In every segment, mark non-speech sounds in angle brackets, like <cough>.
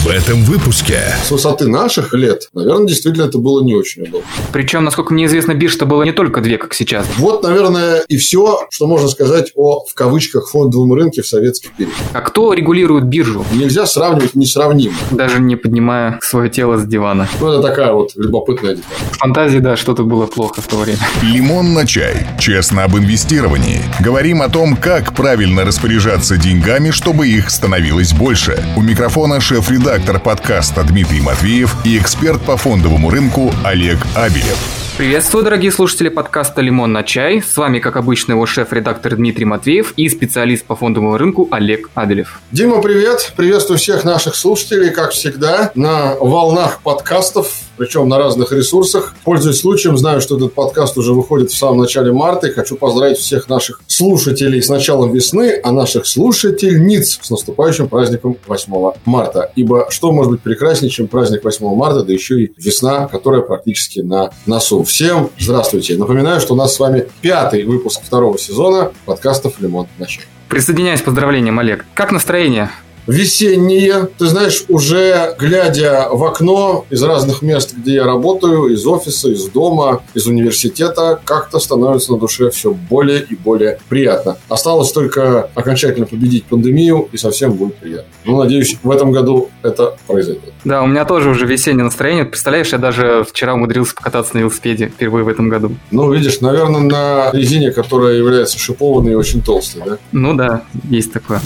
В этом выпуске. С высоты наших лет, наверное, действительно это было не очень удобно. Причем, насколько мне известно, бирж-то было не только две, как сейчас. Вот, наверное, и все, что можно сказать о, в кавычках, фондовом рынке в советский период. А кто регулирует биржу? Нельзя сравнивать несравнимо. Даже не поднимая свое тело с дивана. Ну, это такая вот любопытная деталь. В фантазии, да, что-то было плохо в то время. Лимон на чай. Честно об инвестировании. Говорим о том, как правильно распоряжаться деньгами, чтобы их становилось больше. У микрофона шеф-редактор подкаста Дмитрий Матвеев и эксперт по фондовому рынку Олег Абелев. Приветствую, дорогие слушатели подкаста «Лимон на чай». С вами, как обычно, его шеф-редактор Дмитрий Матвеев и специалист по фондовому рынку Олег Аделев. Дима, привет! Приветствую всех наших слушателей, как всегда, на волнах подкастов, причем на разных ресурсах. Пользуясь случаем, знаю, что этот подкаст уже выходит в самом начале марта, и хочу поздравить всех наших слушателей с началом весны, а наших слушательниц с наступающим праздником 8 марта. Ибо что может быть прекраснее, чем праздник 8 марта, да еще и весна, которая практически на носу. Всем здравствуйте. Напоминаю, что у нас с вами пятый выпуск второго сезона подкастов «Лимон на чай». Присоединяюсь к поздравлениям, Олег. Как настроение? Весенние. Ты знаешь, уже глядя в окно из разных мест, где я работаю, из офиса, из дома, из университета, как-то становится на душе все более и более приятно. Осталось только окончательно победить пандемию, и совсем будет приятно. Ну, надеюсь, в этом году это произойдет. Да, у меня тоже уже весеннее настроение. Представляешь, я даже вчера умудрился покататься на велосипеде впервые в этом году. Ну, видишь, наверное, на резине, которая является шипованной и очень толстой, да? Ну да, есть такое.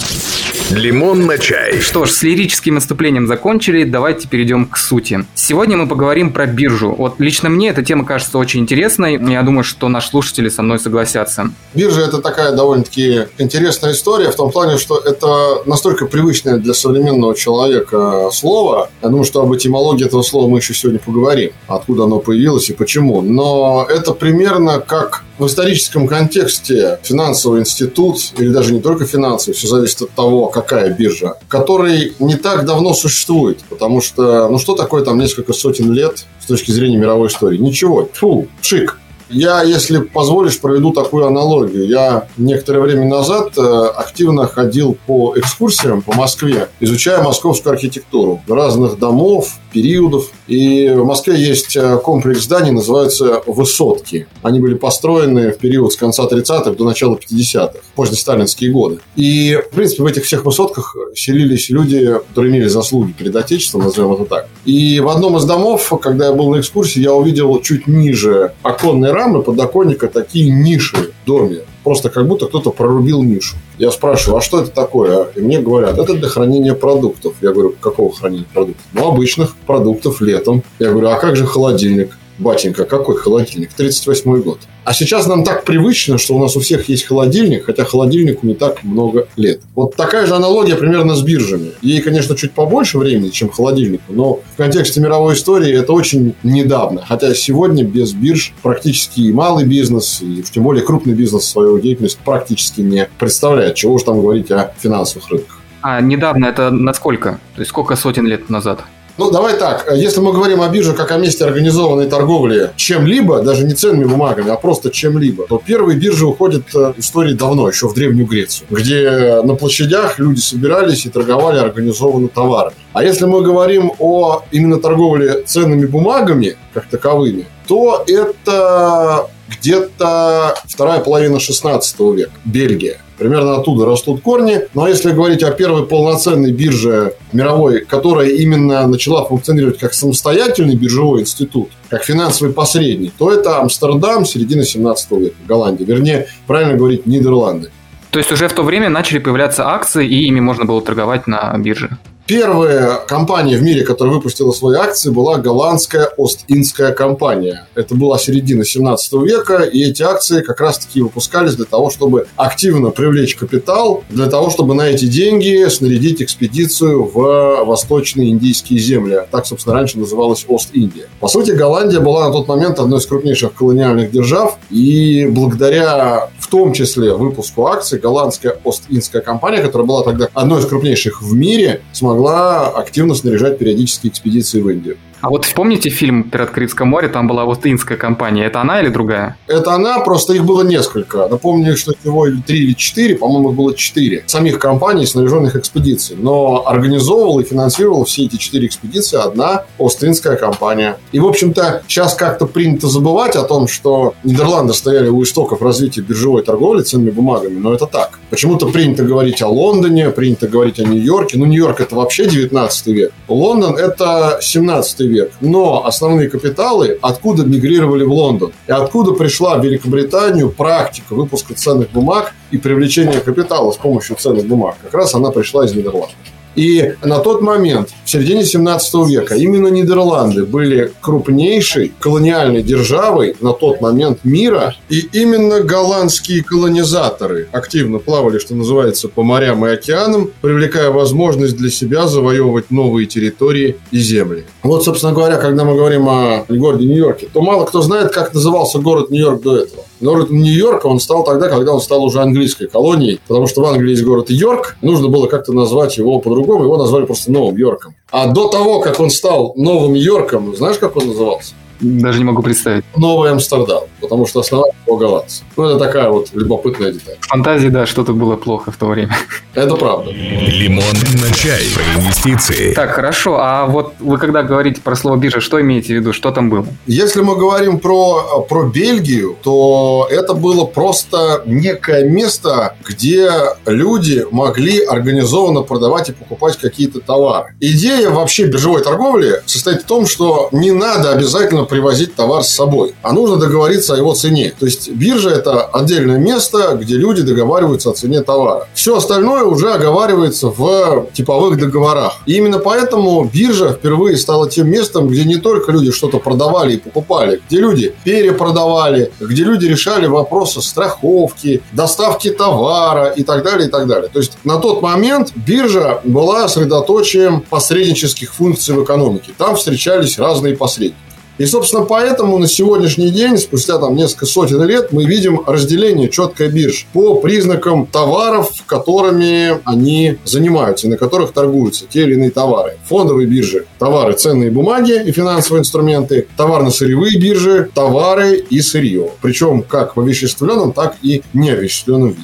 Лимон на чай. Что ж, с лирическим выступлением закончили, давайте перейдем к сути. Сегодня мы поговорим про биржу. Вот лично мне эта тема кажется очень интересной. Я думаю, что наши слушатели со мной согласятся. Биржа – это такая довольно-таки интересная история в том плане, что это настолько привычное для современного человека слово. Я думаю, что об этимологии этого слова мы еще сегодня поговорим. Откуда оно появилось и почему. Но это примерно как в историческом контексте финансовый институт, или даже не только финансовый, все зависит от того, какая биржа, который не так давно существует, потому что, ну что такое там несколько сотен лет с точки зрения мировой истории? Ничего, фу, шик. Я, если позволишь, проведу такую аналогию. Я некоторое время назад э, активно ходил по экскурсиям по Москве, изучая московскую архитектуру разных домов, периодов. И в Москве есть э, комплекс зданий, называются «Высотки». Они были построены в период с конца 30-х до начала 50-х, позднесталинские годы. И, в принципе, в этих всех высотках селились люди, которые имели заслуги перед Отечеством, назовем это так. И в одном из домов, когда я был на экскурсии, я увидел чуть ниже оконной рамы подоконника такие ниши в доме. Просто как будто кто-то прорубил нишу. Я спрашиваю, а что это такое? И мне говорят, это для хранения продуктов. Я говорю, какого хранения продуктов? Ну, обычных продуктов летом. Я говорю, а как же холодильник? Батенька, какой холодильник? 38 год. А сейчас нам так привычно, что у нас у всех есть холодильник, хотя холодильнику не так много лет. Вот такая же аналогия примерно с биржами. Ей, конечно, чуть побольше времени, чем холодильнику, но в контексте мировой истории это очень недавно. Хотя сегодня без бирж практически и малый бизнес, и тем более крупный бизнес свою деятельность практически не представляет. Чего уж там говорить о финансовых рынках. А недавно это насколько? То есть сколько сотен лет назад? Ну, давай так. Если мы говорим о бирже как о месте организованной торговли чем-либо, даже не ценными бумагами, а просто чем-либо, то первые биржи уходят э, в истории давно, еще в Древнюю Грецию, где на площадях люди собирались и торговали организованно товарами. А если мы говорим о именно торговле ценными бумагами, как таковыми, то это где-то вторая половина 16 века, Бельгия. Примерно оттуда растут корни. Но если говорить о первой полноценной бирже мировой, которая именно начала функционировать как самостоятельный биржевой институт, как финансовый посредник, то это Амстердам, середина 17 века, Голландия. Вернее, правильно говорить, Нидерланды. То есть уже в то время начали появляться акции, и ими можно было торговать на бирже? Первая компания в мире, которая выпустила свои акции, была голландская Ост-Индская компания. Это была середина 17 века, и эти акции как раз-таки выпускались для того, чтобы активно привлечь капитал, для того, чтобы на эти деньги снарядить экспедицию в восточные индийские земли. Так, собственно, раньше называлась Ост-Индия. По сути, Голландия была на тот момент одной из крупнейших колониальных держав, и благодаря в том числе выпуску акций голландская Ост-Индская компания, которая была тогда одной из крупнейших в мире, смогла могла активно снаряжать периодические экспедиции в Индию. А вот помните фильм «Пират Карибского моря», там была Остинская компания, это она или другая? Это она, просто их было несколько. Напомню, что всего три или четыре, по-моему, было четыре самих компаний, снаряженных экспедиций. Но организовывала и финансировала все эти четыре экспедиции одна Остинская компания. И, в общем-то, сейчас как-то принято забывать о том, что Нидерланды стояли у истоков развития биржевой торговли ценными бумагами, но это так. Почему-то принято говорить о Лондоне, принято говорить о Нью-Йорке. Ну, Нью-Йорк это вообще 19 век. Лондон это 17 век. Но основные капиталы откуда мигрировали в Лондон? И откуда пришла в Великобританию практика выпуска ценных бумаг и привлечения капитала с помощью ценных бумаг? Как раз она пришла из Нидерландов. И на тот момент, в середине 17 века, именно Нидерланды были крупнейшей колониальной державой на тот момент мира. И именно голландские колонизаторы активно плавали, что называется, по морям и океанам, привлекая возможность для себя завоевывать новые территории и земли. Вот, собственно говоря, когда мы говорим о городе Нью-Йорке, то мало кто знает, как назывался город Нью-Йорк до этого. Город Нью-Йорка он стал тогда, когда он стал уже английской колонией, потому что в Англии есть город Йорк, нужно было как-то назвать его по-другому, его назвали просто Новым Йорком. А до того, как он стал Новым Йорком, знаешь, как он назывался? Даже не могу представить. Новый Амстердам, потому что основали его голландцы. Ну, это такая вот любопытная деталь. В фантазии, да, что-то было плохо в то время. <laughs> Это правда. Лимон на чай. Про инвестиции. Так, хорошо. А вот вы когда говорите про слово биржа, что имеете в виду? Что там было? Если мы говорим про, про Бельгию, то это было просто некое место, где люди могли организованно продавать и покупать какие-то товары. Идея вообще биржевой торговли состоит в том, что не надо обязательно привозить товар с собой, а нужно договориться о его цене. То есть биржа – это отдельное место, где люди договариваются о цене товара. Все остальное уже оговаривается в типовых договорах. И именно поэтому биржа впервые стала тем местом, где не только люди что-то продавали и покупали, где люди перепродавали, где люди решали вопросы страховки, доставки товара и так далее, и так далее. То есть на тот момент биржа была средоточием посреднических функций в экономике. Там встречались разные посредники. И, собственно, поэтому на сегодняшний день, спустя там несколько сотен лет, мы видим разделение четкой бирж по признакам товаров, которыми они занимаются, на которых торгуются те или иные товары. Фондовые биржи – товары, ценные бумаги и финансовые инструменты, товарно-сырьевые биржи – товары и сырье. Причем как в овеществленном, так и неовеществленном виде.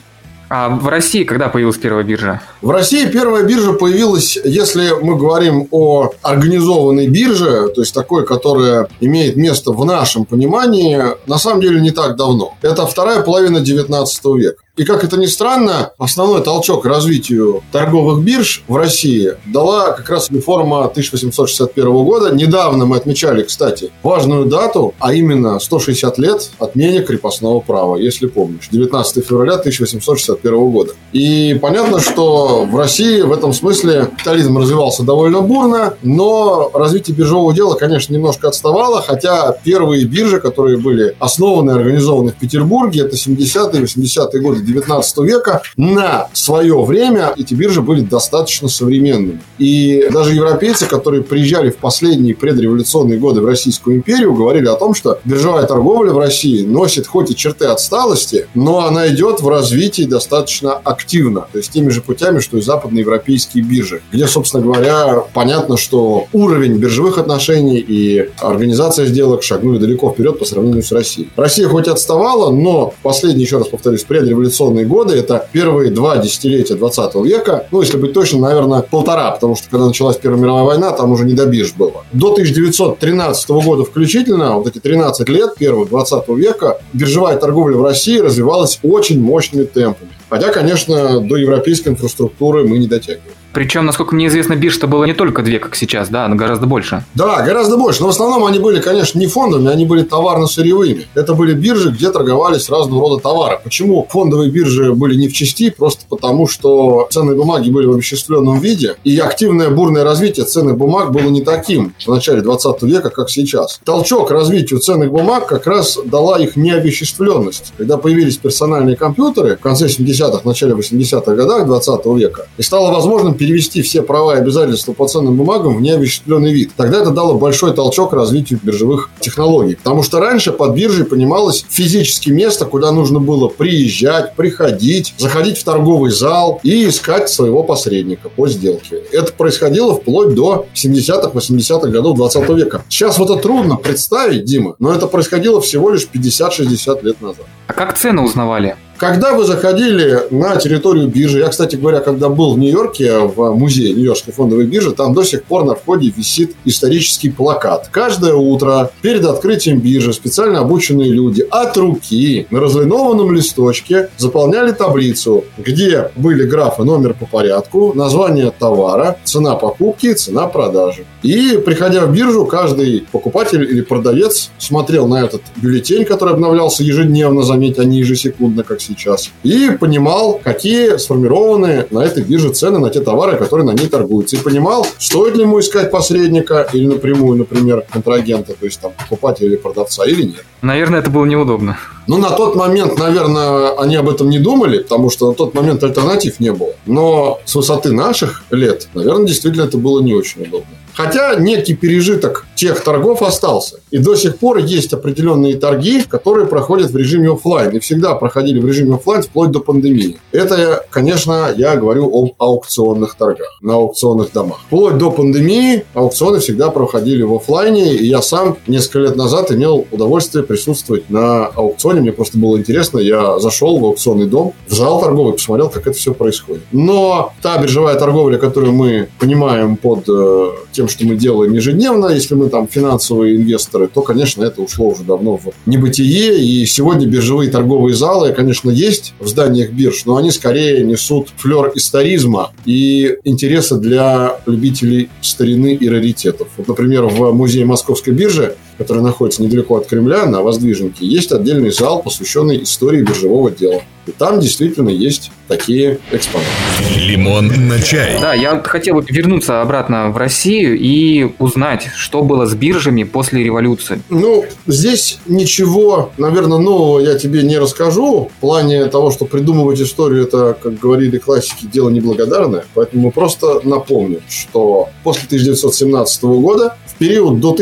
А в России когда появилась первая биржа? В России первая биржа появилась, если мы говорим о организованной бирже, то есть такой, которая имеет место в нашем понимании, на самом деле не так давно. Это вторая половина 19 века. И как это ни странно, основной толчок развитию торговых бирж в России дала как раз реформа 1861 года. Недавно мы отмечали, кстати, важную дату, а именно 160 лет отмене крепостного права, если помнишь. 19 февраля 1861 года. И понятно, что в России в этом смысле капитализм развивался довольно бурно, но развитие биржевого дела, конечно, немножко отставало, хотя первые биржи, которые были основаны и организованы в Петербурге, это 70-е 80-е годы 19 века, на свое время эти биржи были достаточно современными. И даже европейцы, которые приезжали в последние предреволюционные годы в Российскую империю, говорили о том, что биржевая торговля в России носит хоть и черты отсталости, но она идет в развитии достаточно активно, то есть теми же путями, что и западноевропейские биржи, где, собственно говоря, понятно, что уровень биржевых отношений и организация сделок шагнули далеко вперед по сравнению с Россией. Россия хоть отставала, но последние, еще раз повторюсь, предреволюционные годы, это первые два десятилетия 20 века, ну, если быть точным, наверное, полтора, потому что когда началась Первая мировая война, там уже не до бирж было. До 1913 года включительно, вот эти 13 лет первого 20 века, биржевая торговля в России развивалась очень мощными темпами. Хотя, конечно, до европейской инфраструктуры мы не дотягиваем. Причем, насколько мне известно, бирж-то было не только две, как сейчас, да, но гораздо больше. Да, гораздо больше. Но в основном они были, конечно, не фондовыми, они были товарно-сырьевыми. Это были биржи, где торговались разного рода товары. Почему фондовые биржи были не в части? Просто потому, что ценные бумаги были в овеществленном виде, и активное бурное развитие ценных бумаг было не таким в начале 20 века, как сейчас. Толчок развитию ценных бумаг как раз дала их неовеществленность. Когда появились персональные компьютеры в конце 70-х, начале 80-х годах 20 века, и стало возможным перевести все права и обязательства по ценным бумагам в неовеществленный вид. Тогда это дало большой толчок развитию биржевых технологий. Потому что раньше под биржей понималось физически место, куда нужно было приезжать, приходить, заходить в торговый зал и искать своего посредника по сделке. Это происходило вплоть до 70-х, 80-х годов 20 века. Сейчас вот это трудно представить, Дима, но это происходило всего лишь 50-60 лет назад. А как цены узнавали? Когда вы заходили на территорию биржи, я, кстати говоря, когда был в Нью-Йорке, в музее Нью-Йоркской фондовой биржи, там до сих пор на входе висит исторический плакат. Каждое утро перед открытием биржи специально обученные люди от руки на разлинованном листочке заполняли таблицу, где были графы номер по порядку, название товара, цена покупки, цена продажи. И, приходя в биржу, каждый покупатель или продавец смотрел на этот бюллетень, который обновлялся ежедневно, заметьте, а не ежесекундно, как сейчас. И понимал, какие сформированы на этой бирже цены на те товары, которые на ней торгуются. И понимал, стоит ли ему искать посредника или напрямую, например, контрагента, то есть там покупателя или продавца, или нет. Наверное, это было неудобно. Ну, на тот момент, наверное, они об этом не думали, потому что на тот момент альтернатив не было. Но с высоты наших лет, наверное, действительно это было не очень удобно. Хотя некий пережиток тех торгов остался. И до сих пор есть определенные торги, которые проходят в режиме офлайн. И всегда проходили в режиме офлайн вплоть до пандемии. Это, конечно, я говорю об аукционных торгах на аукционных домах. Вплоть до пандемии аукционы всегда проходили в офлайне. И я сам несколько лет назад имел удовольствие присутствовать на аукционе. Мне просто было интересно. Я зашел в аукционный дом, в зал торговый, посмотрел, как это все происходит. Но та биржевая торговля, которую мы понимаем под э, тем, что мы делаем ежедневно, если мы там финансовые инвесторы, то, конечно, это ушло уже давно в небытие. И сегодня биржевые торговые залы, конечно, есть в зданиях бирж, но они скорее несут флер историзма и интереса для любителей старины и раритетов. Вот, например, в музее Московской биржи который находится недалеко от Кремля, на Воздвиженке, есть отдельный зал, посвященный истории биржевого дела. И там действительно есть такие экспонаты. Лимон на чай. Да, я хотел бы вернуться обратно в Россию и узнать, что было с биржами после революции. Ну, здесь ничего, наверное, нового я тебе не расскажу. В плане того, что придумывать историю, это, как говорили классики, дело неблагодарное. Поэтому просто напомню, что после 1917 года период до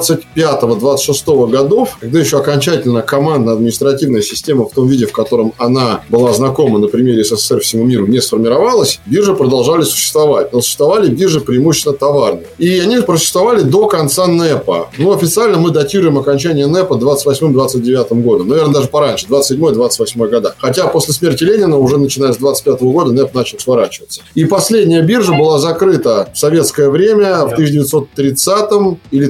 1925-26 годов, когда еще окончательно командно-административная система в том виде, в котором она была знакома на примере СССР всему миру, не сформировалась, биржи продолжали существовать. Но существовали биржи преимущественно товарные. И они просуществовали до конца НЭПа. Ну, официально мы датируем окончание НЭПа 28-29 годом. Наверное, даже пораньше, 27-28 года. Хотя после смерти Ленина, уже начиная с 25 года, НЭП начал сворачиваться. И последняя биржа была закрыта в советское время в 1900 1930 или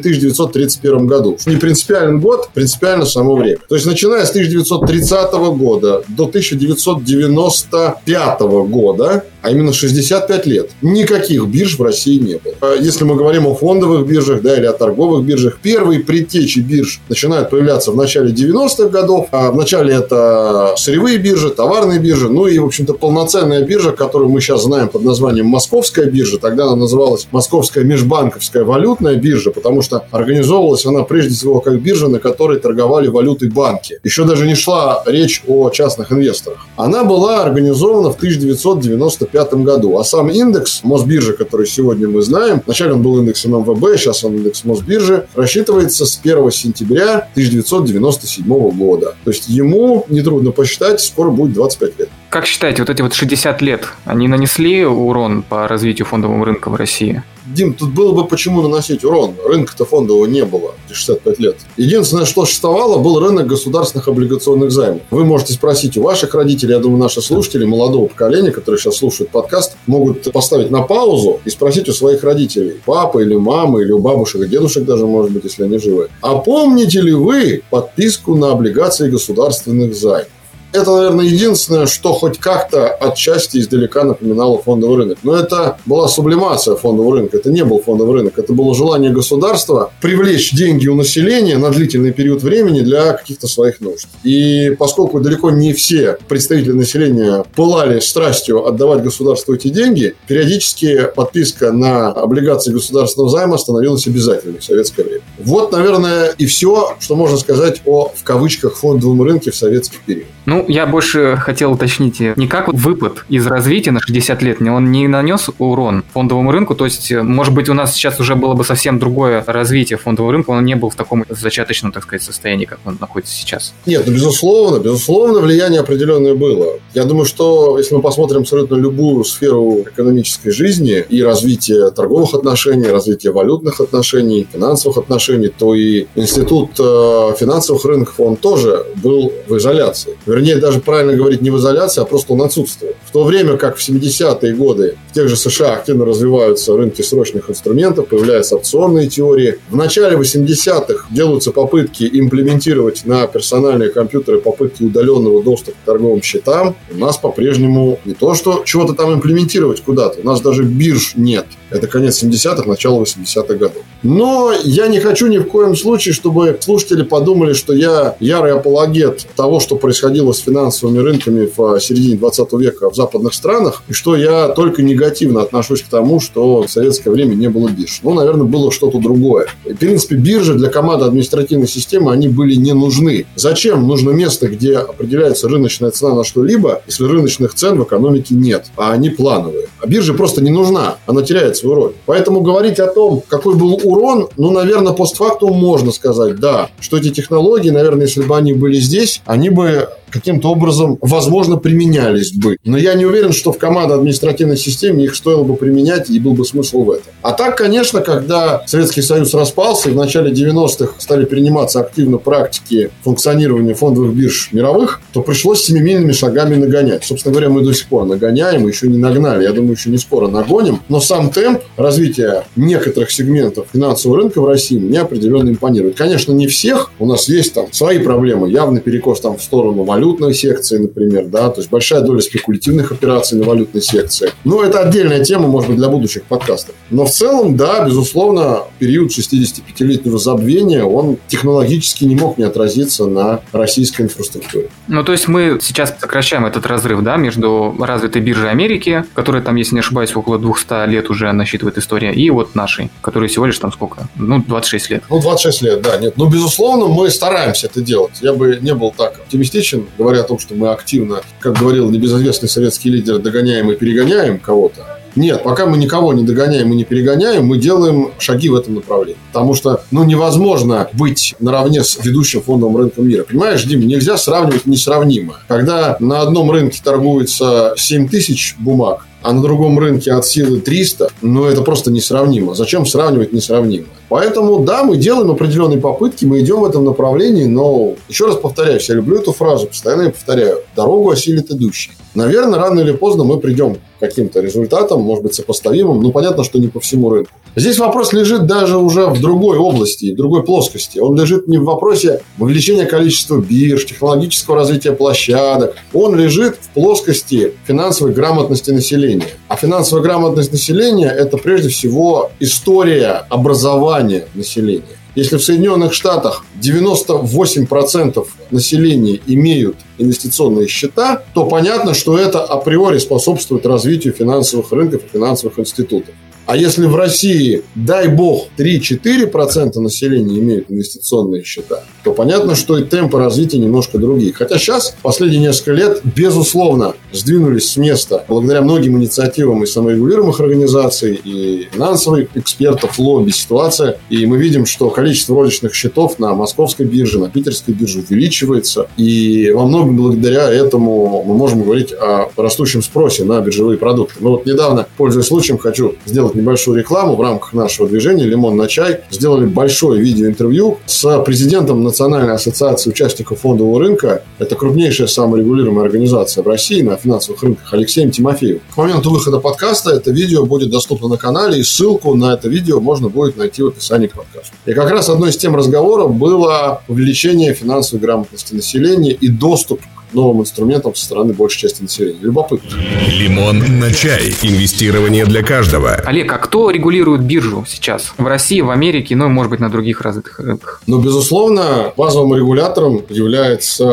1931 году. Не принципиален год, принципиально само время. То есть, начиная с 1930 года до 1995 года а именно 65 лет. Никаких бирж в России не было. А если мы говорим о фондовых биржах да, или о торговых биржах, первые предтечи бирж начинают появляться в начале 90-х годов. А начале это сырьевые биржи, товарные биржи, ну и, в общем-то, полноценная биржа, которую мы сейчас знаем под названием Московская биржа. Тогда она называлась Московская межбанковская валютная биржа, потому что организовывалась она прежде всего как биржа, на которой торговали валютой банки. Еще даже не шла речь о частных инвесторах. Она была организована в 1995 1995 году. А сам индекс Мосбиржи, который сегодня мы знаем, вначале он был индексом МВБ, сейчас он индекс Мосбиржи, рассчитывается с 1 сентября 1997 года. То есть ему, нетрудно посчитать, скоро будет 25 лет. Как считаете, вот эти вот 60 лет, они нанесли урон по развитию фондового рынка в России? Дим, тут было бы почему наносить урон. Рынка-то фондового не было 65 лет. Единственное, что существовало, был рынок государственных облигационных займов. Вы можете спросить у ваших родителей, я думаю, наши слушатели молодого поколения, которые сейчас слушают подкаст, могут поставить на паузу и спросить у своих родителей, папы или мамы, или у бабушек и дедушек даже, может быть, если они живы. А помните ли вы подписку на облигации государственных займов? Это, наверное, единственное, что хоть как-то отчасти издалека напоминало фондовый рынок. Но это была сублимация фондового рынка. Это не был фондовый рынок. Это было желание государства привлечь деньги у населения на длительный период времени для каких-то своих нужд. И поскольку далеко не все представители населения пылали страстью отдавать государству эти деньги, периодически подписка на облигации государственного займа становилась обязательной в советское время. Вот, наверное, и все, что можно сказать о, в кавычках, фондовом рынке в советский период. Ну, я больше хотел уточнить, не как выпад из развития на 60 лет, он не нанес урон фондовому рынку, то есть, может быть, у нас сейчас уже было бы совсем другое развитие фондового рынка, он не был в таком зачаточном, так сказать, состоянии, как он находится сейчас. Нет, ну, безусловно, безусловно, влияние определенное было. Я думаю, что если мы посмотрим абсолютно любую сферу экономической жизни и развития торговых отношений, развития валютных отношений, финансовых отношений, то и институт э, финансовых рынков, он тоже был в изоляции. Вернее, даже правильно говорить не в изоляции, а просто он отсутствовал. В то время как в 70-е годы в тех же США активно развиваются рынки срочных инструментов, появляются опционные теории. В начале 80-х делаются попытки имплементировать на персональные компьютеры попытки удаленного доступа к торговым счетам. У нас по-прежнему не то, что чего-то там имплементировать куда-то, у нас даже бирж нет. Это конец 70-х, начало 80-х годов. Но я не хочу ни в коем случае, чтобы слушатели подумали, что я ярый апологет того, что происходило с финансовыми рынками в середине 20 века в западных странах, и что я только негативно отношусь к тому, что в советское время не было бирж. Ну, наверное, было что-то другое. В принципе, биржи для команды административной системы, они были не нужны. Зачем нужно место, где определяется рыночная цена на что-либо, если рыночных цен в экономике нет, а они плановые? А биржа просто не нужна, она теряет свою роль. Поэтому говорить о том, какой был урон, ну, наверное, постфактум можно сказать, да, что эти технологии, наверное, если бы они были здесь, они бы каким-то образом, возможно, применялись бы. Но я не уверен, что в командной административной системе их стоило бы применять и был бы смысл в этом. А так, конечно, когда Советский Союз распался и в начале 90-х стали приниматься активно практики функционирования фондовых бирж мировых, то пришлось семимильными шагами нагонять. Собственно говоря, мы до сих пор нагоняем, еще не нагнали. Я думаю, еще не скоро нагоним. Но сам темп развития некоторых сегментов финансового рынка в России мне определенно импонирует. Конечно, не всех. У нас есть там свои проблемы. Явный перекос там в сторону валют валютной секции, например, да, то есть большая доля спекулятивных операций на валютной секции. Ну, это отдельная тема, может быть, для будущих подкастов. Но в целом, да, безусловно, период 65-летнего забвения, он технологически не мог не отразиться на российской инфраструктуре. Ну, то есть мы сейчас сокращаем этот разрыв, да, между развитой биржей Америки, которая там, если не ошибаюсь, около 200 лет уже насчитывает история, и вот нашей, которая всего лишь там сколько? Ну, 26 лет. Ну, 26 лет, да, нет. Ну, безусловно, мы стараемся это делать. Я бы не был так оптимистичен говоря о том, что мы активно, как говорил небезызвестный советский лидер, догоняем и перегоняем кого-то, нет, пока мы никого не догоняем и не перегоняем, мы делаем шаги в этом направлении. Потому что, ну, невозможно быть наравне с ведущим фондовым рынком мира. Понимаешь, Дим, нельзя сравнивать несравнимое. Когда на одном рынке торгуется 7 тысяч бумаг, а на другом рынке от силы 300, ну, это просто несравнимо. Зачем сравнивать несравнимое? Поэтому, да, мы делаем определенные попытки, мы идем в этом направлении, но, еще раз повторяюсь, я люблю эту фразу, постоянно я повторяю, дорогу осилит идущий. Наверное, рано или поздно мы придем к каким-то результатам, может быть, сопоставимым, но понятно, что не по всему рынку. Здесь вопрос лежит даже уже в другой области, в другой плоскости. Он лежит не в вопросе увеличения количества бирж, технологического развития площадок. Он лежит в плоскости финансовой грамотности населения. А финансовая грамотность населения – это прежде всего история образования населения. Если в Соединенных Штатах 98% населения имеют инвестиционные счета, то понятно, что это априори способствует развитию финансовых рынков и финансовых институтов. А если в России, дай бог, 3-4% населения имеют инвестиционные счета, то понятно, что и темпы развития немножко другие. Хотя сейчас, последние несколько лет, безусловно, сдвинулись с места благодаря многим инициативам и саморегулируемых организаций, и финансовых экспертов, лобби, ситуация. И мы видим, что количество розничных счетов на московской бирже, на питерской бирже увеличивается. И во многом благодаря этому мы можем говорить о растущем спросе на биржевые продукты. Мы вот недавно, пользуясь случаем, хочу сделать небольшую рекламу в рамках нашего движения «Лимон на чай». Сделали большое видеоинтервью с президентом Национальной ассоциации участников фондового рынка. Это крупнейшая саморегулируемая организация в России на финансовых рынках Алексеем Тимофеевым. К моменту выхода подкаста это видео будет доступно на канале, и ссылку на это видео можно будет найти в описании к подкасту. И как раз одной из тем разговора было увеличение финансовой грамотности населения и доступ новым инструментом со стороны большей части населения. Любопытно. Лимон на чай. Инвестирование для каждого. Олег, а кто регулирует биржу сейчас? В России, в Америке, ну и, может быть, на других развитых рынках? Ну, безусловно, базовым регулятором является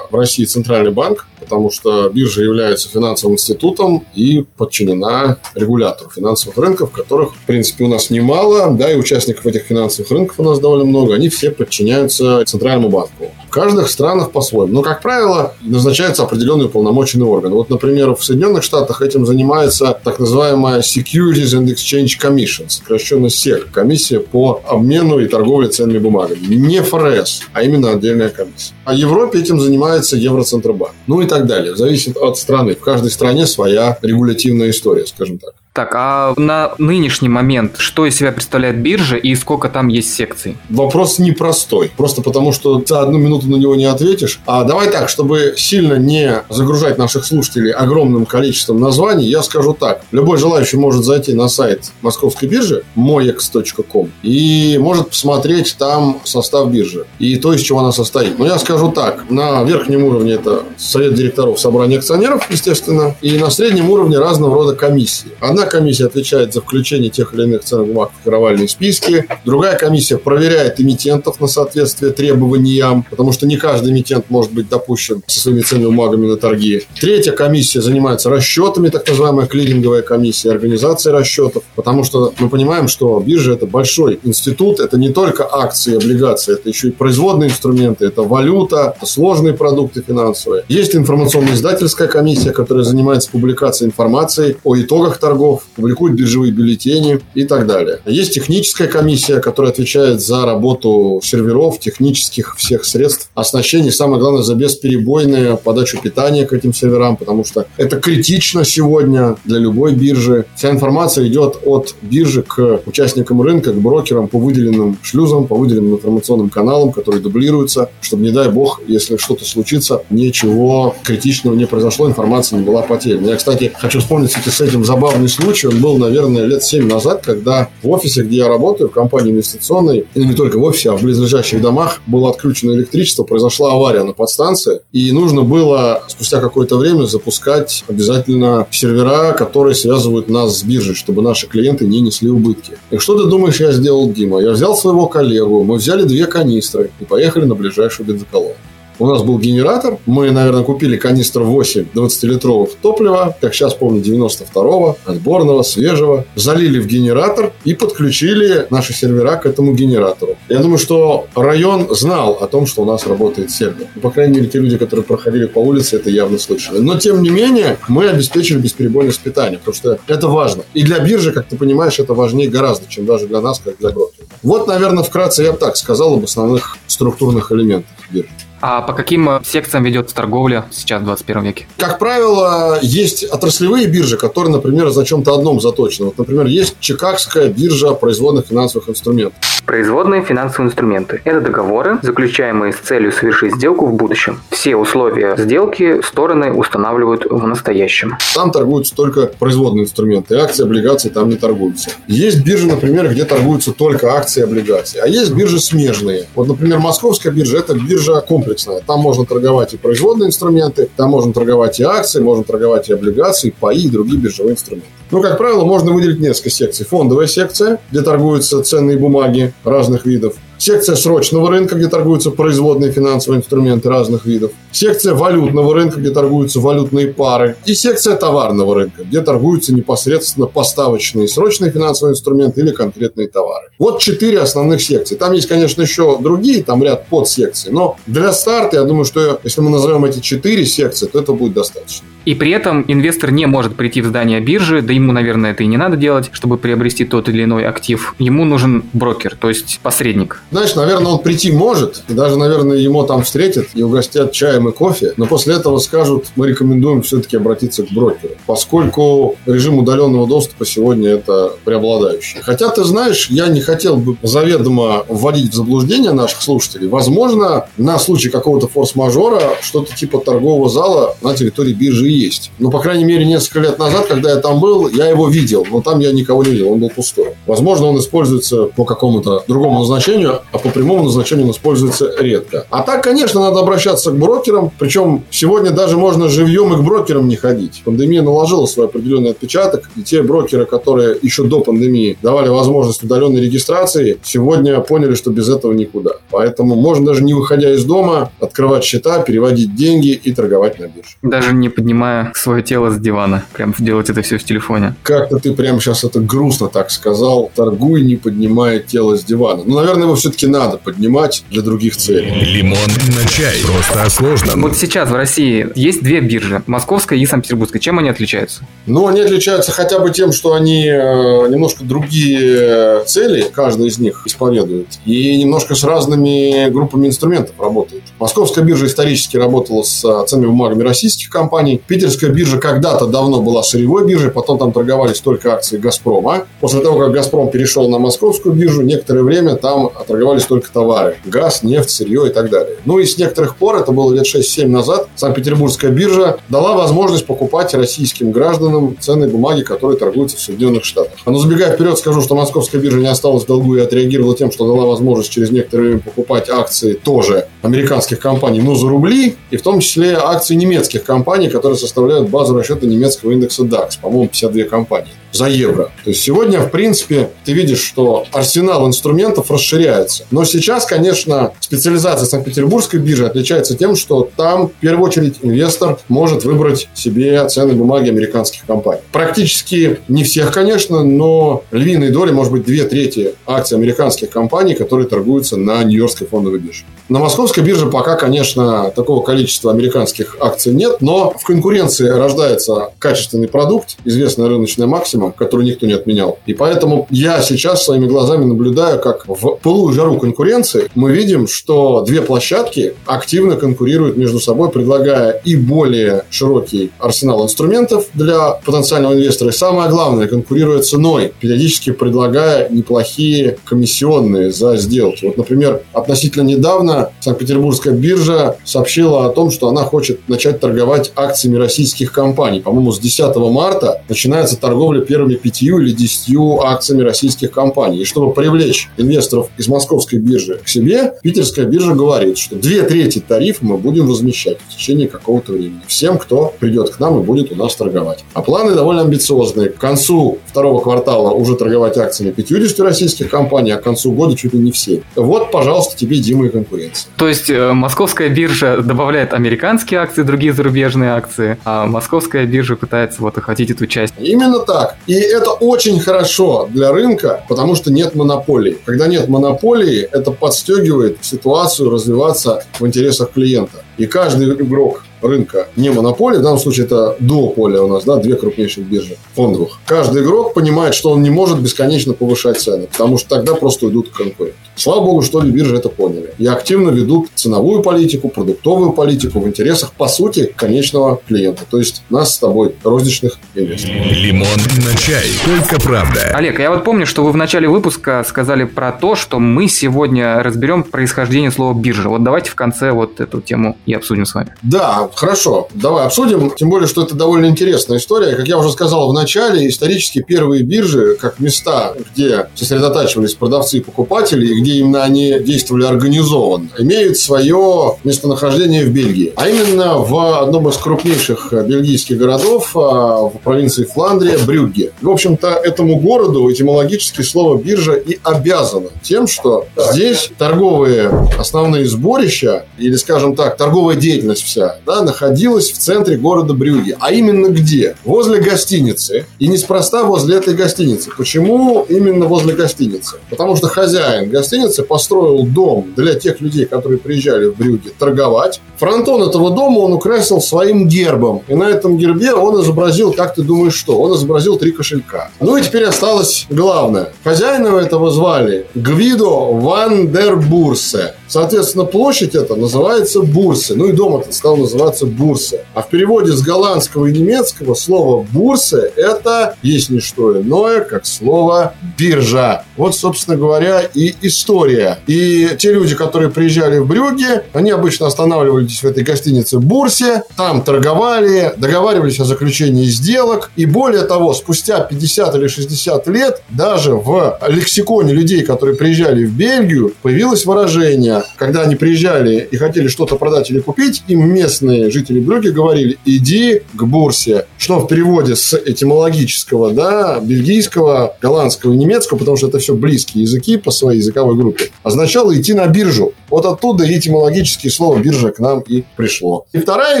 в России Центральный банк, потому что биржа является финансовым институтом и подчинена регулятору финансовых рынков, которых, в принципе, у нас немало, да, и участников этих финансовых рынков у нас довольно много, они все подчиняются Центральному банку. В каждых странах по-своему. Но, как правило, назначается определенный уполномоченный орган. Вот, например, в Соединенных Штатах этим занимается так называемая Securities and Exchange Commission, сокращенно СЕК, комиссия по обмену и торговле ценными бумагами. Не ФРС, а именно отдельная комиссия. А в Европе этим занимается Евроцентробанк. Ну и так далее. Зависит от страны. В каждой стране своя регулятивная история, скажем так. Так, а на нынешний момент что из себя представляет биржа и сколько там есть секций? Вопрос непростой. Просто потому, что за одну минуту на него не ответишь. А давай так, чтобы сильно не загружать наших слушателей огромным количеством названий, я скажу так. Любой желающий может зайти на сайт московской биржи moex.com и может посмотреть там состав биржи и то, из чего она состоит. Но я скажу так. На верхнем уровне это совет директоров собрания акционеров, естественно, и на среднем уровне разного рода комиссии. Одна Одна комиссия отвечает за включение тех или иных ценных бумаг в каравальные списки. Другая комиссия проверяет эмитентов на соответствие требованиям, потому что не каждый эмитент может быть допущен со своими ценными бумагами на торги. Третья комиссия занимается расчетами, так называемая клиринговая комиссия, организацией расчетов, потому что мы понимаем, что биржа – это большой институт, это не только акции и облигации, это еще и производные инструменты, это валюта, это сложные продукты финансовые. Есть информационно-издательская комиссия, которая занимается публикацией информации о итогах торгов, торгов, публикует биржевые бюллетени и так далее. Есть техническая комиссия, которая отвечает за работу серверов, технических всех средств оснащения, самое главное, за бесперебойную подачу питания к этим серверам, потому что это критично сегодня для любой биржи. Вся информация идет от биржи к участникам рынка, к брокерам по выделенным шлюзам, по выделенным информационным каналам, которые дублируются, чтобы, не дай бог, если что-то случится, ничего критичного не произошло, информация не была потеряна. Я, кстати, хочу вспомнить с этим забавный случай, он был, наверное, лет 7 назад, когда в офисе, где я работаю, в компании инвестиционной, и не только в офисе, а в близлежащих домах, было отключено электричество, произошла авария на подстанции, и нужно было спустя какое-то время запускать обязательно сервера, которые связывают нас с биржей, чтобы наши клиенты не несли убытки. И что ты думаешь, я сделал, Дима? Я взял своего коллегу, мы взяли две канистры и поехали на ближайшую бензоколонку. У нас был генератор. Мы, наверное, купили канистр 8 20-литровых топлива, как сейчас помню, 92-го, отборного, свежего. Залили в генератор и подключили наши сервера к этому генератору. Я думаю, что район знал о том, что у нас работает сервер. Ну, по крайней мере, те люди, которые проходили по улице, это явно слышали. Но, тем не менее, мы обеспечили бесперебойное питание, потому что это важно. И для биржи, как ты понимаешь, это важнее гораздо, чем даже для нас, как для брокера. Вот, наверное, вкратце я бы так сказал об основных структурных элементах биржи. А по каким э, секциям ведется торговля сейчас в 21 веке? Как правило, есть отраслевые биржи, которые, например, за чем-то одном заточены. Вот, например, есть Чикагская биржа производных финансовых инструментов. Производные финансовые инструменты – это договоры, заключаемые с целью совершить сделку в будущем. Все условия сделки стороны устанавливают в настоящем. Там торгуются только производные инструменты, акции, облигации там не торгуются. Есть биржи, например, где торгуются только акции и облигации, а есть биржи смежные. Вот, например, Московская биржа – это биржа комплексная. Там можно торговать и производные инструменты, там можно торговать и акции, можно торговать и облигации, и паи и другие биржевые инструменты. Ну, как правило, можно выделить несколько секций. Фондовая секция, где торгуются ценные бумаги разных видов секция срочного рынка, где торгуются производные финансовые инструменты разных видов, секция валютного рынка, где торгуются валютные пары, и секция товарного рынка, где торгуются непосредственно поставочные срочные финансовые инструменты или конкретные товары. Вот четыре основных секции. Там есть, конечно, еще другие, там ряд подсекций, но для старта, я думаю, что если мы назовем эти четыре секции, то это будет достаточно. И при этом инвестор не может прийти в здание биржи, да ему, наверное, это и не надо делать, чтобы приобрести тот или иной актив. Ему нужен брокер, то есть посредник. Знаешь, наверное, он прийти может, и даже, наверное, ему там встретят и угостят чаем и кофе, но после этого скажут, мы рекомендуем все-таки обратиться к брокеру, поскольку режим удаленного доступа сегодня это преобладающий. Хотя, ты знаешь, я не хотел бы заведомо вводить в заблуждение наших слушателей. Возможно, на случай какого-то форс-мажора что-то типа торгового зала на территории биржи есть. Но, по крайней мере, несколько лет назад, когда я там был, я его видел, но там я никого не видел, он был пустой. Возможно, он используется по какому-то другому назначению, а по прямому назначению он используется редко. А так, конечно, надо обращаться к брокеру, брокерам. Причем сегодня даже можно живьем и к брокерам не ходить. Пандемия наложила свой определенный отпечаток, и те брокеры, которые еще до пандемии давали возможность удаленной регистрации, сегодня поняли, что без этого никуда. Поэтому можно даже не выходя из дома, открывать счета, переводить деньги и торговать на бирже. Даже не поднимая свое тело с дивана. Прям делать это все в телефоне. Как-то ты прямо сейчас это грустно так сказал. Торгуй, не поднимая тело с дивана. Ну, наверное, его все-таки надо поднимать для других целей. Лимон на чай. Просто о сложном. Вот сейчас в России есть две биржи. Московская и Санкт-Петербургская. Чем они отличаются? Ну, они отличаются хотя бы тем, что они э, немножко другие цели, каждая из них исповедует, и немножко с разными группами инструментов работают. Московская биржа исторически работала с э, ценными бумагами российских компаний. Питерская биржа когда-то давно была сырьевой биржей, потом там торговались только акции «Газпрома». После того, как «Газпром» перешел на московскую биржу, некоторое время там торговались только товары. Газ, нефть, сырье и так далее. Ну и с некоторых пор, это было лет 6-7 назад, Санкт-Петербургская биржа дала возможность покупать российским гражданам ценные бумаги, которые торгуются в Соединенных Штатах. Но забегая вперед, скажу, что Московская биржа не осталась в долгу и отреагировала тем, что дала возможность через некоторое время покупать акции тоже американских компаний, но за рубли, и в том числе акции немецких компаний, которые составляют базу расчета немецкого индекса DAX, по-моему, 52 компании за евро. То есть сегодня, в принципе, ты видишь, что арсенал инструментов расширяется. Но сейчас, конечно, специализация Санкт-Петербургской биржи отличается тем, что там, в первую очередь, инвестор может выбрать себе ценные бумаги американских компаний. Практически не всех, конечно, но львиной доли, может быть, две трети акций американских компаний, которые торгуются на Нью-Йоркской фондовой бирже. На московской бирже пока, конечно, такого количества американских акций нет, но в конкуренции рождается качественный продукт, известная рыночная максима, которую никто не отменял. И поэтому я сейчас своими глазами наблюдаю, как в пылу жару конкуренции мы видим, что две площадки активно конкурируют между собой, предлагая и более широкий арсенал инструментов для потенциального инвестора. И самое главное, конкурируя ценой, периодически предлагая неплохие комиссионные за сделки. Вот, например, относительно недавно Санкт-Петербургская биржа сообщила о том, что она хочет начать торговать акциями российских компаний. По-моему, с 10 марта начинается торговля первыми пятью или десятью акциями российских компаний. И чтобы привлечь инвесторов из московской биржи к себе, питерская биржа говорит, что две трети тарифа мы будем возмещать в течение какого-то времени всем, кто придет к нам и будет у нас торговать. А планы довольно амбициозные. К концу второго квартала уже торговать акциями 50 российских компаний, а к концу года чуть ли не все. Вот, пожалуйста, тебе, Дима, и конкуренция. То есть э, московская биржа добавляет американские акции, другие зарубежные акции, а московская биржа пытается вот охватить эту часть. Именно так. И это очень хорошо для рынка, потому что нет монополии. Когда нет монополии, это подстегивает ситуацию развиваться в интересах клиента. И каждый игрок рынка не монополия, в данном случае это дуополия у нас, да, две крупнейших биржи фондовых. Каждый игрок понимает, что он не может бесконечно повышать цены, потому что тогда просто уйдут конкуренты. Слава богу, что ли, биржи это поняли. И активно ведут ценовую политику, продуктовую политику в интересах, по сути, конечного клиента. То есть нас с тобой, розничных инвесторов. Лимон на чай. Только правда. Олег, я вот помню, что вы в начале выпуска сказали про то, что мы сегодня разберем происхождение слова биржа. Вот давайте в конце вот эту тему и обсудим с вами. Да, хорошо. Давай обсудим. Тем более, что это довольно интересная история. Как я уже сказал в начале, исторически первые биржи, как места, где сосредотачивались продавцы и покупатели, и где именно они действовали организованно, имеют свое местонахождение в Бельгии. А именно в одном из крупнейших бельгийских городов а, в провинции Фландрия, Брюгге. В общем-то, этому городу этимологически слово биржа и обязано тем, что здесь торговые основные сборища, или, скажем так, торговая деятельность вся, да, находилась в центре города Брюгге. А именно где? Возле гостиницы. И неспроста возле этой гостиницы. Почему именно возле гостиницы? Потому что хозяин гостиницы гостиницы построил дом для тех людей, которые приезжали в Брюгге торговать. Фронтон этого дома он украсил своим гербом. И на этом гербе он изобразил, как ты думаешь, что? Он изобразил три кошелька. Ну и теперь осталось главное. Хозяина этого звали Гвидо Ван дер Бурсе. Соответственно, площадь эта называется Бурсе. Ну и дом этот стал называться Бурсе. А в переводе с голландского и немецкого слово Бурсе это есть не что иное, как слово биржа. Вот, собственно говоря, и из история. И те люди, которые приезжали в Брюгге, они обычно останавливались в этой гостинице Бурсе, там торговали, договаривались о заключении сделок. И более того, спустя 50 или 60 лет даже в лексиконе людей, которые приезжали в Бельгию, появилось выражение, когда они приезжали и хотели что-то продать или купить, им местные жители Брюгге говорили «иди к Бурсе», что в переводе с этимологического, да, бельгийского, голландского и немецкого, потому что это все близкие языки по своей языковой группе, означало идти на биржу. Вот оттуда этимологически слово биржа к нам и пришло. И вторая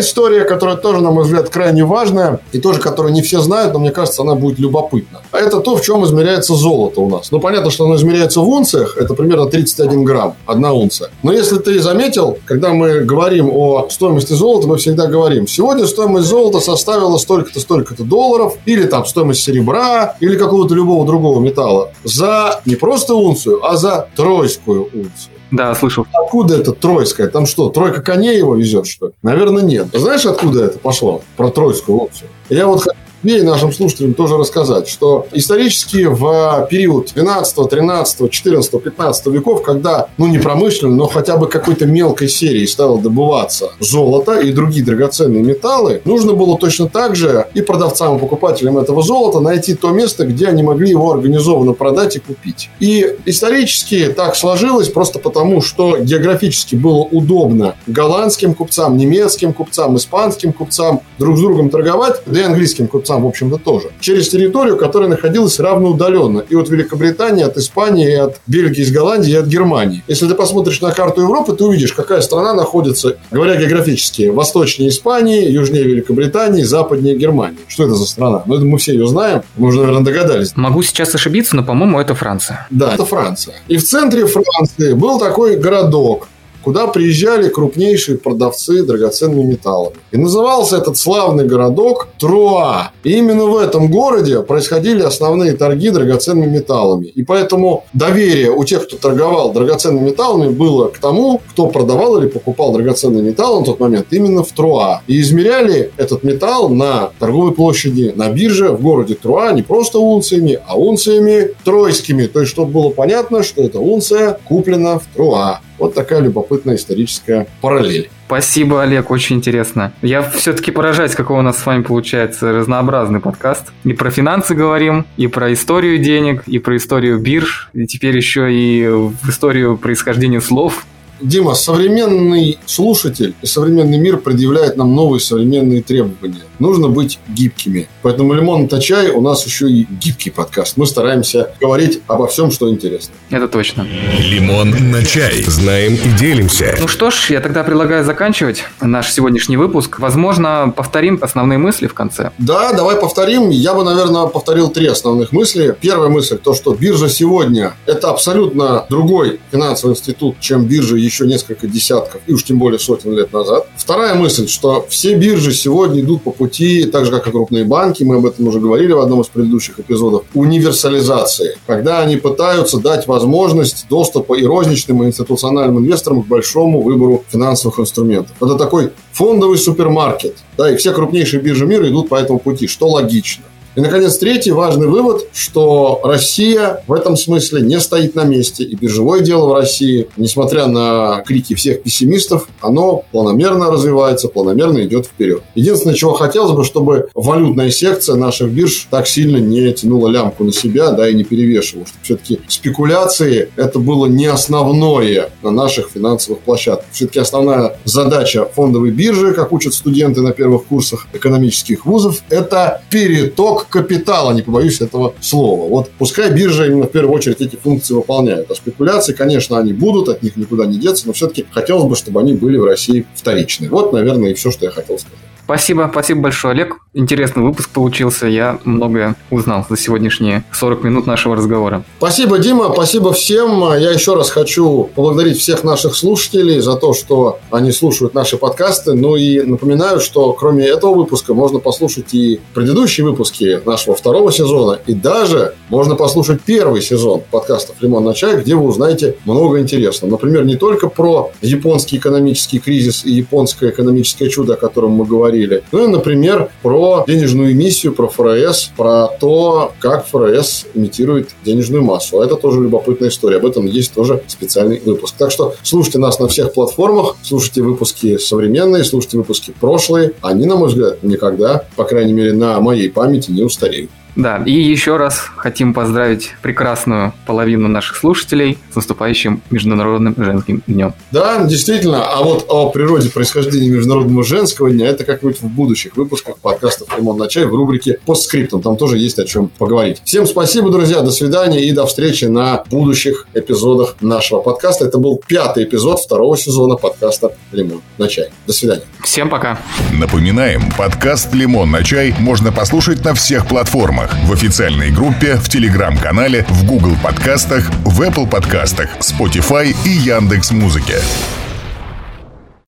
история, которая тоже, на мой взгляд, крайне важная, и тоже, которую не все знают, но мне кажется, она будет любопытна. А это то, в чем измеряется золото у нас. Ну, понятно, что оно измеряется в унциях, это примерно 31 грамм, одна унция. Но если ты заметил, когда мы говорим о стоимости золота, мы всегда говорим, сегодня стоимость золота составила столько-то, столько-то долларов, или там стоимость серебра, или какого-то любого другого металла, за не просто унцию, а за тройскую унцию. Да, слышал. Откуда это тройская? Там что, тройка коней его везет, что ли? Наверное, нет. Знаешь, откуда это пошло? Про тройскую опцию. Я вот мне и нашим слушателям тоже рассказать, что исторически в период 12, 13, 14, 15 веков, когда, ну, не промышленно, но хотя бы какой-то мелкой серии стало добываться золото и другие драгоценные металлы, нужно было точно так же и продавцам, и покупателям этого золота найти то место, где они могли его организованно продать и купить. И исторически так сложилось просто потому, что географически было удобно голландским купцам, немецким купцам, испанским купцам друг с другом торговать, да и английским купцам сам, в общем-то, тоже. Через территорию, которая находилась равноудаленно. И от Великобритании, от Испании, и от Бельгии, из Голландии, и от Германии. Если ты посмотришь на карту Европы, ты увидишь, какая страна находится, говоря географически, восточнее Испании, южнее Великобритании, западнее Германии. Что это за страна? Ну, это мы все ее знаем. Мы уже, наверное, догадались. Могу сейчас ошибиться, но, по-моему, это Франция. Да, это Франция. И в центре Франции был такой городок, куда приезжали крупнейшие продавцы драгоценными металлами. И назывался этот славный городок Труа. И именно в этом городе происходили основные торги драгоценными металлами. И поэтому доверие у тех, кто торговал драгоценными металлами, было к тому, кто продавал или покупал драгоценные металлы на тот момент именно в Труа. И измеряли этот металл на торговой площади, на бирже в городе Труа не просто унциями, а унциями тройскими. То есть, чтобы было понятно, что эта унция куплена в Труа. Вот такая любопытная историческая параллель. Спасибо, Олег, очень интересно. Я все-таки поражаюсь, какой у нас с вами получается разнообразный подкаст. И про финансы говорим, и про историю денег, и про историю бирж, и теперь еще и в историю происхождения слов. Дима, современный слушатель и современный мир предъявляет нам новые современные требования. Нужно быть гибкими. Поэтому «Лимон на чай» у нас еще и гибкий подкаст. Мы стараемся говорить обо всем, что интересно. Это точно. «Лимон на чай». Знаем и делимся. Ну что ж, я тогда предлагаю заканчивать наш сегодняшний выпуск. Возможно, повторим основные мысли в конце. Да, давай повторим. Я бы, наверное, повторил три основных мысли. Первая мысль, то, что биржа сегодня – это абсолютно другой финансовый институт, чем биржа еще несколько десятков и уж тем более сотен лет назад. Вторая мысль, что все биржи сегодня идут по пути, так же как и крупные банки, мы об этом уже говорили в одном из предыдущих эпизодов, универсализации, когда они пытаются дать возможность доступа и розничным, и институциональным инвесторам к большому выбору финансовых инструментов. Это такой фондовый супермаркет. Да, и все крупнейшие биржи мира идут по этому пути, что логично. И, наконец, третий важный вывод, что Россия в этом смысле не стоит на месте. И биржевое дело в России, несмотря на крики всех пессимистов, оно планомерно развивается, планомерно идет вперед. Единственное, чего хотелось бы, чтобы валютная секция наших бирж так сильно не тянула лямку на себя, да, и не перевешивала. Чтобы все-таки спекуляции это было не основное на наших финансовых площадках. Все-таки основная задача фондовой биржи, как учат студенты на первых курсах экономических вузов, это переток капитала, не побоюсь этого слова. Вот пускай биржа именно в первую очередь эти функции выполняют. А спекуляции, конечно, они будут, от них никуда не деться, но все-таки хотелось бы, чтобы они были в России вторичные. Вот, наверное, и все, что я хотел сказать. Спасибо, спасибо большое, Олег. Интересный выпуск получился. Я многое узнал за сегодняшние 40 минут нашего разговора. Спасибо, Дима. Спасибо всем. Я еще раз хочу поблагодарить всех наших слушателей за то, что они слушают наши подкасты. Ну и напоминаю, что кроме этого выпуска можно послушать и предыдущие выпуски нашего второго сезона. И даже можно послушать первый сезон подкастов «Лимон на чай», где вы узнаете много интересного. Например, не только про японский экономический кризис и японское экономическое чудо, о котором мы говорили, говорили. Ну например, про денежную эмиссию, про ФРС, про то, как ФРС имитирует денежную массу. Это тоже любопытная история. Об этом есть тоже специальный выпуск. Так что слушайте нас на всех платформах, слушайте выпуски современные, слушайте выпуски прошлые. Они, на мой взгляд, никогда, по крайней мере, на моей памяти не устареют. Да, и еще раз хотим поздравить прекрасную половину наших слушателей с наступающим Международным женским днем. Да, действительно. А вот о природе происхождения Международного женского дня это как-нибудь в будущих выпусках подкастов «Лимон на чай» в рубрике «Постскриптум». Там тоже есть о чем поговорить. Всем спасибо, друзья. До свидания и до встречи на будущих эпизодах нашего подкаста. Это был пятый эпизод второго сезона подкаста «Лимон на чай». До свидания. Всем пока. Напоминаем, подкаст «Лимон на чай» можно послушать на всех платформах платформах, в официальной группе, в Телеграм-канале, в Google подкастах, в Apple подкастах, Spotify и Яндекс Музыке.